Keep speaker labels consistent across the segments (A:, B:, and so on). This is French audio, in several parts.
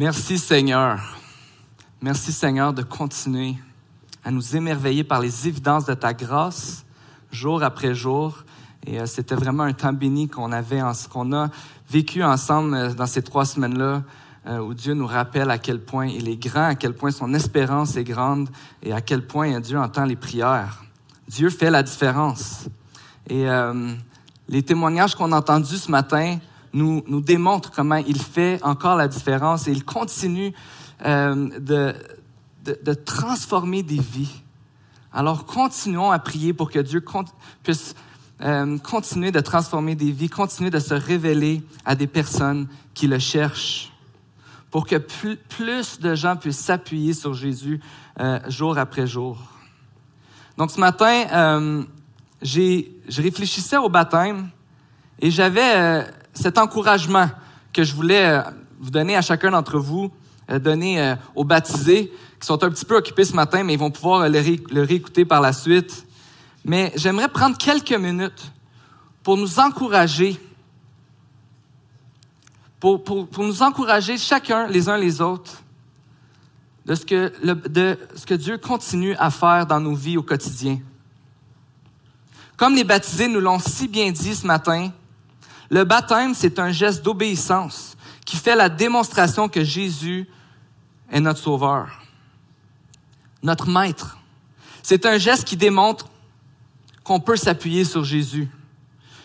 A: Merci Seigneur. Merci Seigneur de continuer à nous émerveiller par les évidences de ta grâce jour après jour. Et euh, c'était vraiment un temps béni qu'on avait, qu'on a vécu ensemble euh, dans ces trois semaines-là, euh, où Dieu nous rappelle à quel point il est grand, à quel point son espérance est grande et à quel point Dieu entend les prières. Dieu fait la différence. Et les témoignages qu'on a entendus ce matin nous, démontrent comment il fait encore la différence et il continue de, de, transformer des vies. Alors continuons à prier pour que Dieu puisse euh, continuer de transformer des vies, continuer de se révéler à des personnes qui le cherchent, pour que plus, de gens puissent s'appuyer sur Jésus euh, jour après jour. Donc ce matin, euh, j'ai, je réfléchissais au baptême et j'avais cet encouragement que je voulais vous donner à chacun d'entre vous, donner aux baptisés qui sont un petit peu occupés ce matin, mais ils vont pouvoir le, réécouter par la suite. Mais j'aimerais prendre quelques minutes pour nous encourager, pour, nous encourager chacun les uns les autres de ce que Dieu continue à faire dans nos vies au quotidien. Comme les baptisés nous l'ont si bien dit ce matin, le baptême, c'est un geste d'obéissance qui fait la démonstration que Jésus est notre Sauveur notre maître. C'est un geste qui démontre qu'on peut s'appuyer sur Jésus.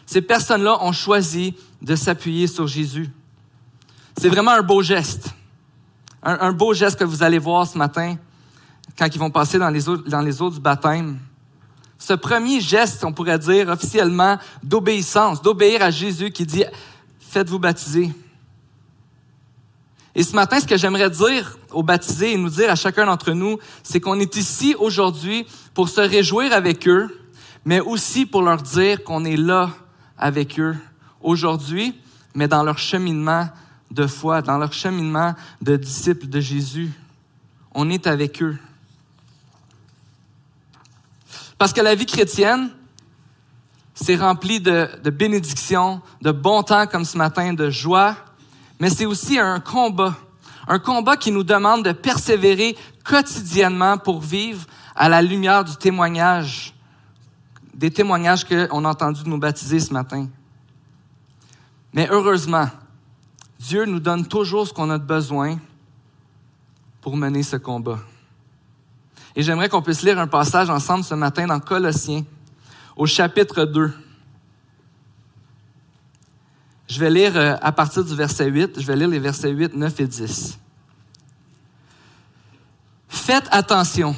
A: Ces personnes-là ont choisi de s'appuyer sur Jésus. C'est vraiment un beau geste. Un, beau geste que vous allez voir ce matin quand ils vont passer dans les eaux, du baptême. Ce premier geste, on pourrait dire officiellement, d'obéissance, d'obéir à Jésus qui dit, faites-vous baptiser. Et ce matin, ce que j'aimerais dire aux baptisés et nous dire à chacun d'entre nous, c'est qu'on est ici aujourd'hui pour se réjouir avec eux, mais aussi pour leur dire qu'on est là avec eux aujourd'hui, mais dans leur cheminement de foi, dans leur cheminement de disciples de Jésus. On est avec eux. Parce que la vie chrétienne, c'est rempli de, de bénédictions, de bon temps comme ce matin, de joie, mais c'est aussi un combat. Un combat qui nous demande de persévérer quotidiennement pour vivre à la lumière du témoignage, des témoignages qu'on a entendu nous baptiser ce matin. Mais heureusement, Dieu nous donne toujours ce qu'on a besoin pour mener ce combat. Et j'aimerais qu'on puisse lire un passage ensemble ce matin dans Colossiens, au chapitre 2. Je vais lire euh, à partir du verset 8, je vais lire les versets 8, 9 et 10. Faites attention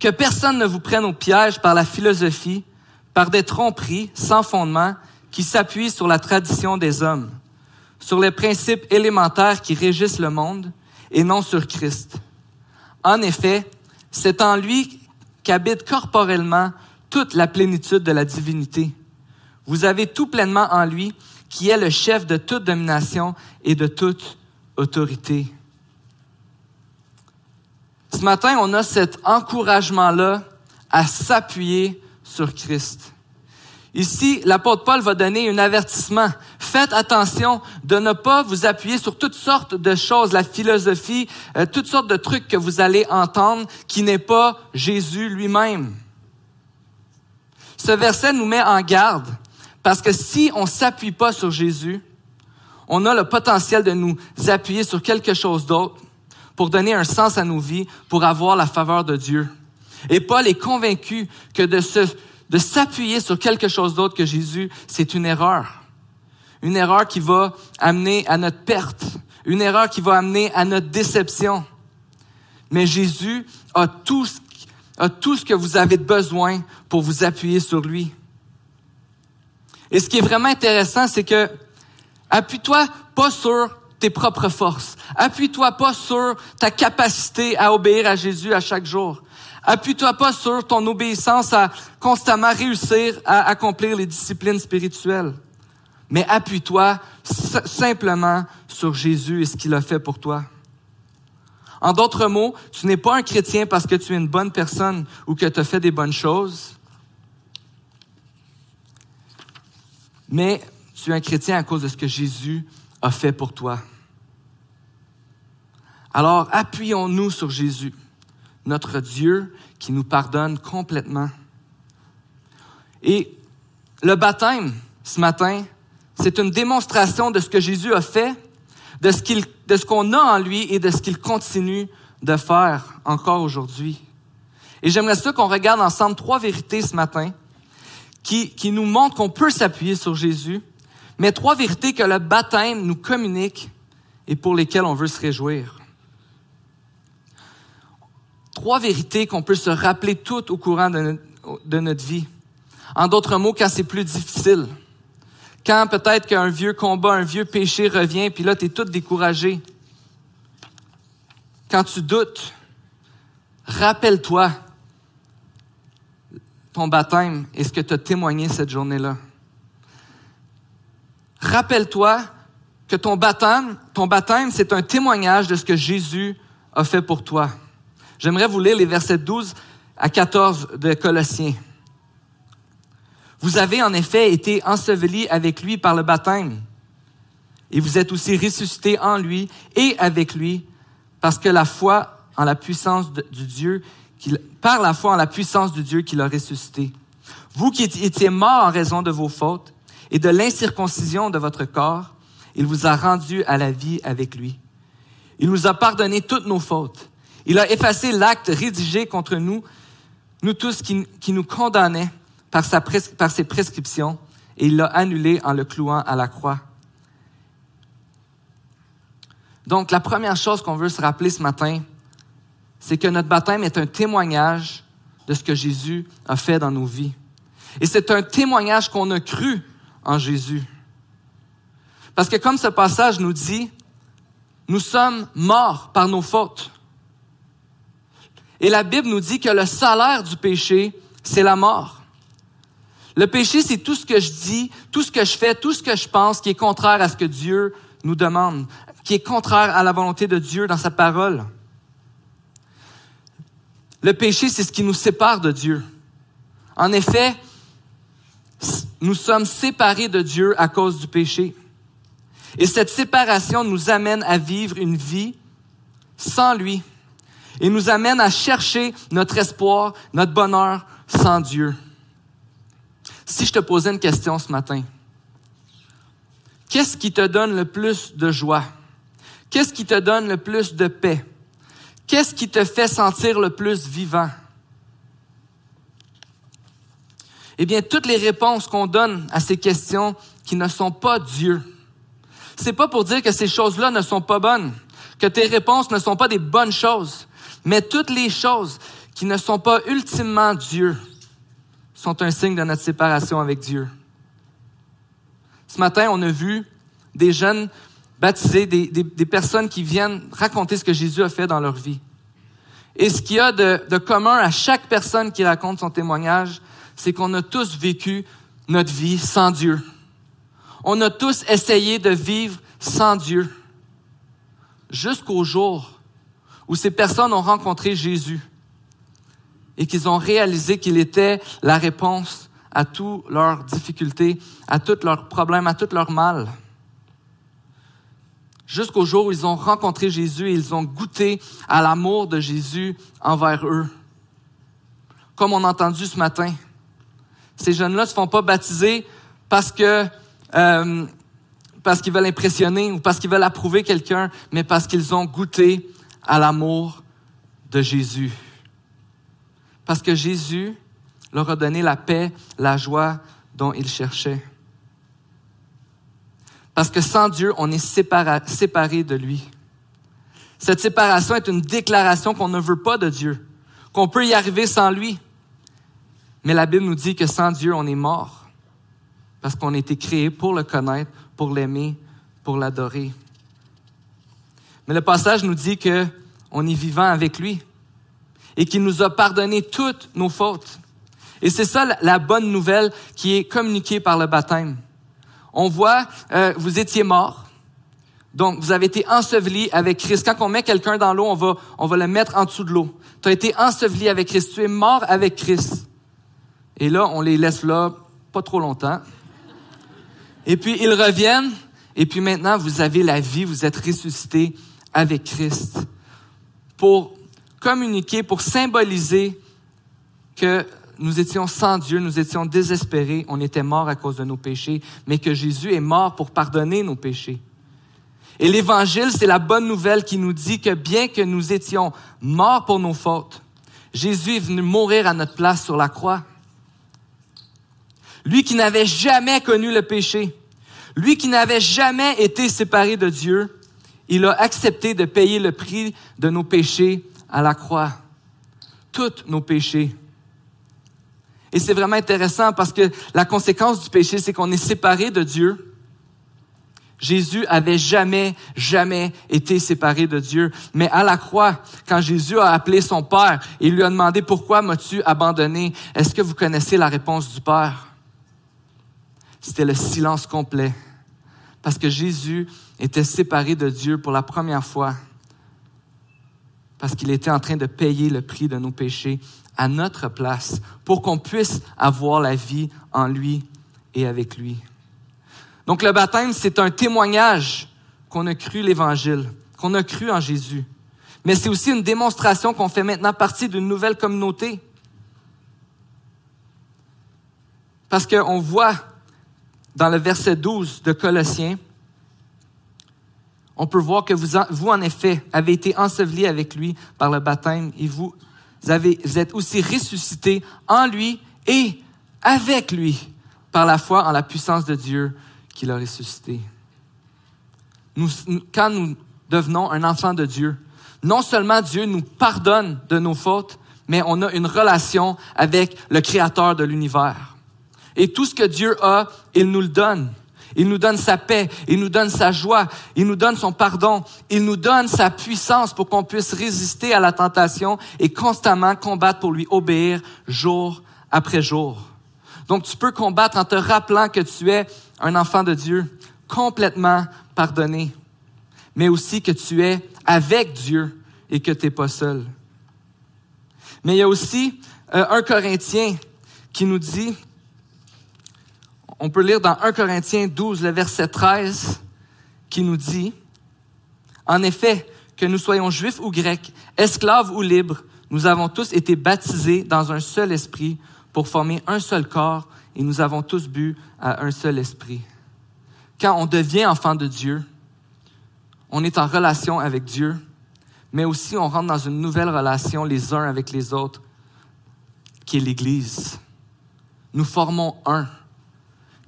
A: que personne ne vous prenne au piège par la philosophie, par des tromperies sans fondement qui s'appuient sur la tradition des hommes, sur les principes élémentaires qui régissent le monde et non sur Christ. En effet, c'est en lui qu'habite corporellement toute la plénitude de la divinité. Vous avez tout pleinement en lui qui est le chef de toute domination et de toute autorité. Ce matin, on a cet encouragement-là à s'appuyer sur Christ. Ici, l'apôtre Paul va donner un avertissement. Faites attention de ne pas vous appuyer sur toutes sortes de choses, la philosophie, euh, toutes sortes de trucs que vous allez entendre qui n'est pas Jésus lui-même. Ce verset nous met en garde parce que si on s'appuie pas sur Jésus, on a le potentiel de nous appuyer sur quelque chose d'autre pour donner un sens à nos vies, pour avoir la faveur de Dieu. Et Paul est convaincu que de s'appuyer sur quelque chose d'autre que Jésus, c'est une erreur. Une erreur qui va amener à notre perte. Une erreur qui va amener à notre déception. Mais Jésus a tout, a tout ce que vous avez besoin pour vous appuyer sur lui. Et ce qui est vraiment intéressant, c'est que appuie-toi pas sur tes propres forces. Appuie-toi pas sur ta capacité à obéir à Jésus à chaque jour. Appuie-toi pas sur ton obéissance à constamment réussir à accomplir les disciplines spirituelles. Mais appuie-toi simplement sur Jésus et ce qu'il a fait pour toi. En d'autres mots, tu n'es pas un chrétien parce que tu es une bonne personne ou que tu as fait des bonnes choses. mais tu es un chrétien à cause de ce que Jésus a fait pour toi. Alors appuyons-nous sur Jésus, notre Dieu qui nous pardonne complètement. Et le baptême, ce matin, c'est une démonstration de ce que Jésus a fait, de ce qu'on a en lui et de ce qu'il continue de faire encore aujourd'hui. Et j'aimerais ça qu'on regarde ensemble trois vérités ce matin qui, qui nous montrent qu'on peut s'appuyer sur Jésus, mais trois vérités que le baptême nous communique et pour lesquelles on veut se réjouir. Trois vérités qu'on peut se rappeler toutes au courant de de notre vie. En d'autres mots, quand c'est plus difficile. Quand peut-être qu'un vieux combat, un vieux péché revient, puis là, tu es tout découragé. Quand tu doutes, rappelle-toi ton baptême et ce que tu as témoigné cette journée-là. Rappelle-toi que ton baptême, ton baptême, c'est un témoignage de ce que Jésus a fait pour toi. J'aimerais vous lire les versets 12 à 14 de Colossiens. Vous avez en effet été ensevelis avec lui par le baptême, et vous êtes aussi ressuscités en lui et avec lui, parce que la foi en la puissance du Dieu, par la foi en la puissance du Dieu qui l'a ressuscité. Vous qui étiez morts en raison de vos fautes et de l'incirconcision de votre corps, il vous a rendu à la vie avec lui. Il nous a pardonné toutes nos fautes. Il a effacé l'acte rédigé contre nous, nous tous qui, qui nous condamnait par, sa par ses prescriptions, et il l'a annulé en le clouant à la croix. Donc, la première chose qu'on veut se rappeler ce matin, c'est que notre baptême est un témoignage de ce que Jésus a fait dans nos vies. Et c'est un témoignage qu'on a cru en Jésus. Parce que comme ce passage nous dit, nous sommes morts par nos fautes. Et la Bible nous dit que le salaire du péché, c'est la mort. Le péché, c'est tout ce que je dis, tout ce que je fais, tout ce que je pense qui est contraire à ce que Dieu nous demande, qui est contraire à la volonté de Dieu dans sa parole. Le péché, c'est ce qui nous sépare de Dieu. En effet, nous sommes séparés de Dieu à cause du péché. Et cette séparation nous amène à vivre une vie sans lui et nous amène à chercher notre espoir, notre bonheur sans Dieu. Si je te posais une question ce matin, qu'est-ce qui te donne le plus de joie? Qu'est-ce qui te donne le plus de paix? Qu'est-ce qui te fait sentir le plus vivant? Eh bien, toutes les réponses qu'on donne à ces questions qui ne sont pas Dieu, c'est pas pour dire que ces choses-là ne sont pas bonnes, que tes réponses ne sont pas des bonnes choses, mais toutes les choses qui ne sont pas ultimement Dieu sont un signe de notre séparation avec Dieu. Ce matin, on a vu des jeunes baptisés, des, personnes qui viennent raconter ce que Jésus a fait dans leur vie. Et ce qu'il y a de commun à chaque personne qui raconte son témoignage, c'est qu'on a tous vécu notre vie sans Dieu. On a tous essayé de vivre sans Dieu jusqu'au jour où ces personnes ont rencontré Jésus et qu'ils ont réalisé qu'il était la réponse à toutes leurs difficultés, à tous leurs problèmes, à tout leur mal. Jusqu'au jour où ils ont rencontré Jésus et ils ont goûté à l'amour de Jésus envers eux. Comme on a entendu ce matin, ces jeunes-là ne se font pas baptiser parce que euh, parce qu'ils veulent impressionner ou parce qu'ils veulent approuver quelqu'un, mais parce qu'ils ont goûté à l'amour de Jésus. Parce que Jésus leur a donné la paix, la joie dont ils cherchaient. Parce que sans Dieu, on est séparé, de lui. Cette séparation est une déclaration qu'on ne veut pas de Dieu, qu'on peut y arriver sans lui. Mais la Bible nous dit que sans Dieu, on est mort, parce qu'on a été créé pour le connaître, pour l'aimer, pour l'adorer. Mais le passage nous dit que on est vivant avec lui et qu'il nous a pardonné toutes nos fautes. Et c'est ça la bonne nouvelle qui est communiquée par le baptême. On voit, euh, vous étiez mort, donc vous avez été enseveli avec Christ. Quand on met quelqu'un dans l'eau, on va, on va le mettre en dessous de l'eau. Tu as été enseveli avec Christ, tu es mort avec Christ. Et là, on les laisse là pas trop longtemps. Et puis ils reviennent, et puis maintenant vous avez la vie, vous êtes ressuscité avec Christ. pour communiquer, pour symboliser que nous étions sans Dieu, nous étions désespérés, on était morts à cause de nos péchés, mais que Jésus est mort pour pardonner nos péchés. Et l'Évangile, c'est la bonne nouvelle qui nous dit que bien que nous étions morts pour nos fautes, Jésus est venu mourir à notre place sur la croix. Lui qui n'avait jamais connu le péché, lui qui n'avait jamais été séparé de Dieu, il a accepté de payer le prix de nos péchés à la croix. Tous nos péchés. Et c'est vraiment intéressant parce que la conséquence du péché, c'est qu'on est séparé de Dieu. Jésus avait jamais, jamais été séparé de Dieu. Mais à la croix, quand Jésus a appelé son Père et lui a demandé pourquoi m'as-tu abandonné, est-ce que vous connaissez la réponse du Père? C'était le silence complet. Parce que Jésus était séparé de Dieu pour la première fois. Parce qu'il était en train de payer le prix de nos péchés à notre place pour qu'on puisse avoir la vie en lui et avec lui. Donc le baptême, c'est un témoignage qu'on a cru l'Évangile, qu'on a cru en Jésus. Mais c'est aussi une démonstration qu'on fait maintenant partie d'une nouvelle communauté. Parce qu'on voit dans le verset 12 de Colossiens, on peut voir que vous, vous, en effet, avez été ensevelis avec lui par le baptême et vous, avez, vous êtes aussi ressuscités en lui et avec lui par la foi en la puissance de Dieu qu'il a ressuscité. Quand nous devenons un enfant de Dieu, non seulement Dieu nous pardonne de nos fautes, mais on a une relation avec le Créateur de l'univers. Et tout ce que Dieu a, il nous le donne. Il nous donne sa paix, il nous donne sa joie, il nous donne son pardon, il nous donne sa puissance pour qu'on puisse résister à la tentation et constamment combattre pour lui obéir jour après jour. Donc tu peux combattre en te rappelant que tu es un enfant de Dieu, complètement pardonné, mais aussi que tu es avec Dieu et que tu n'es pas seul. Mais il y a aussi euh, un Corinthien qui nous dit, on peut lire dans 1 Corinthiens 12, le verset 13, qui nous dit, En effet, que nous soyons juifs ou grecs, esclaves ou libres, nous avons tous été baptisés dans un seul esprit pour former un seul corps et nous avons tous bu à un seul esprit. Quand on devient enfant de Dieu, on est en relation avec Dieu, mais aussi on rentre dans une nouvelle relation les uns avec les autres, qui est l'Église. Nous formons un.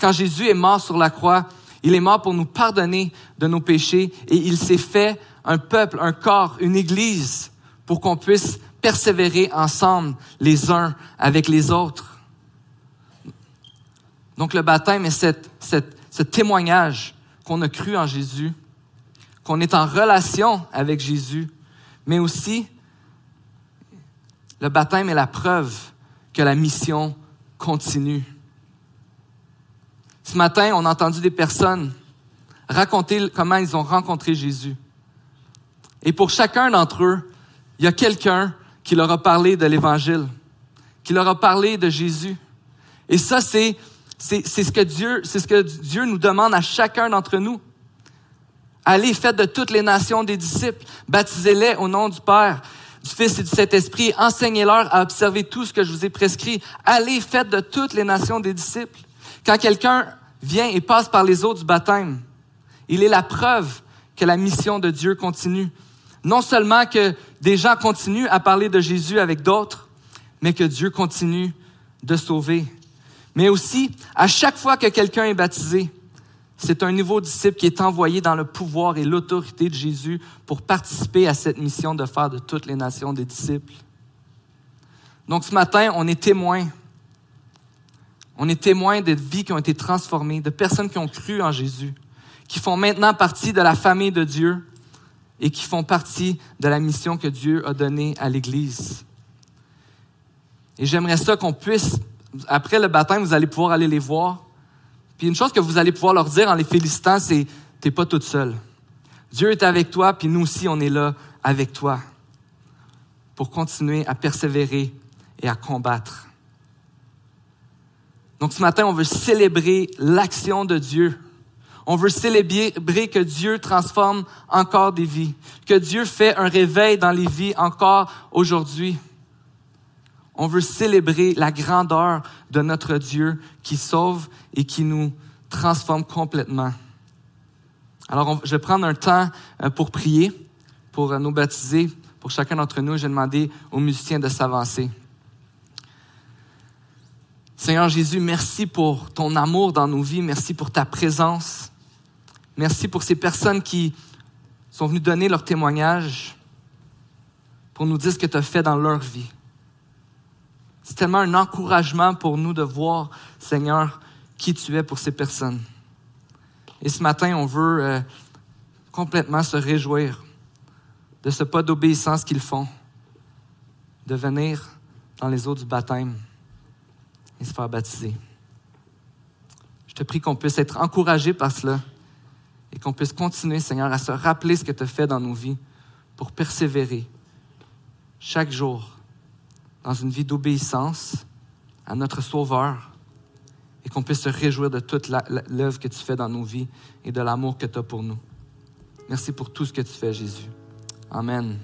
A: Quand Jésus est mort sur la croix, il est mort pour nous pardonner de nos péchés et il s'est fait un peuple, un corps, une Église pour qu'on puisse persévérer ensemble les uns avec les autres. Donc le baptême est ce témoignage qu'on a cru en Jésus, qu'on est en relation avec Jésus, mais aussi le baptême est la preuve que la mission continue. Ce matin, on a entendu des personnes raconter comment ils ont rencontré Jésus. Et pour chacun d'entre eux, il y a quelqu'un qui leur a parlé de l'Évangile, qui leur a parlé de Jésus. Et ça, c'est c'est ce que Dieu, c'est ce que Dieu nous demande à chacun d'entre nous. Allez, faites de toutes les nations des disciples, baptisez-les au nom du Père, du Fils et du Saint-Esprit, enseignez-leur à observer tout ce que je vous ai prescrit. Allez, faites de toutes les nations des disciples. Quand quelqu'un vient et passe par les eaux du baptême, il est la preuve que la mission de Dieu continue. Non seulement que des gens continuent à parler de Jésus avec d'autres, mais que Dieu continue de sauver mais aussi, à chaque fois que quelqu'un est baptisé, c'est un nouveau disciple qui est envoyé dans le pouvoir et l'autorité de Jésus pour participer à cette mission de faire de toutes les nations des disciples. Donc ce matin, on est témoin. On est témoin de vies qui ont été transformées, de personnes qui ont cru en Jésus, qui font maintenant partie de la famille de Dieu et qui font partie de la mission que Dieu a donnée à l'Église. Et j'aimerais ça qu'on puisse après le baptême, vous allez pouvoir aller les voir. Puis une chose que vous allez pouvoir leur dire en les félicitant, c'est t'es pas toute seule. Dieu est avec toi, puis nous aussi, on est là avec toi pour continuer à persévérer et à combattre. Donc ce matin, on veut célébrer l'action de Dieu. On veut célébrer que Dieu transforme encore des vies, que Dieu fait un réveil dans les vies encore aujourd'hui. On veut célébrer la grandeur de notre Dieu qui sauve et qui nous transforme complètement. Alors, je vais prendre un temps euh, pour prier, pour nous baptiser, pour chacun d'entre nous. Je vais demander aux musiciens de s'avancer. Seigneur Jésus, merci pour ton amour dans nos vies. Merci pour ta présence. Merci pour ces personnes qui sont venues donner leur témoignage pour nous dire ce que tu as fait dans leur vie. C'est tellement un encouragement pour nous de voir, Seigneur, qui tu es pour ces personnes. Et ce matin, on veut euh, complètement se réjouir de ce pas d'obéissance qu'ils font, de venir dans les eaux du baptême et se faire baptiser. Je te prie qu'on puisse être encouragé par cela et qu'on puisse continuer, Seigneur, à se rappeler ce que tu as fait dans nos vies pour persévérer chaque jour dans une vie d'obéissance à notre Sauveur et qu'on puisse se réjouir de toute l'œuvre que tu fais dans nos vies et de l'amour que tu as pour nous. Merci pour tout ce que tu fais, Jésus. Amen.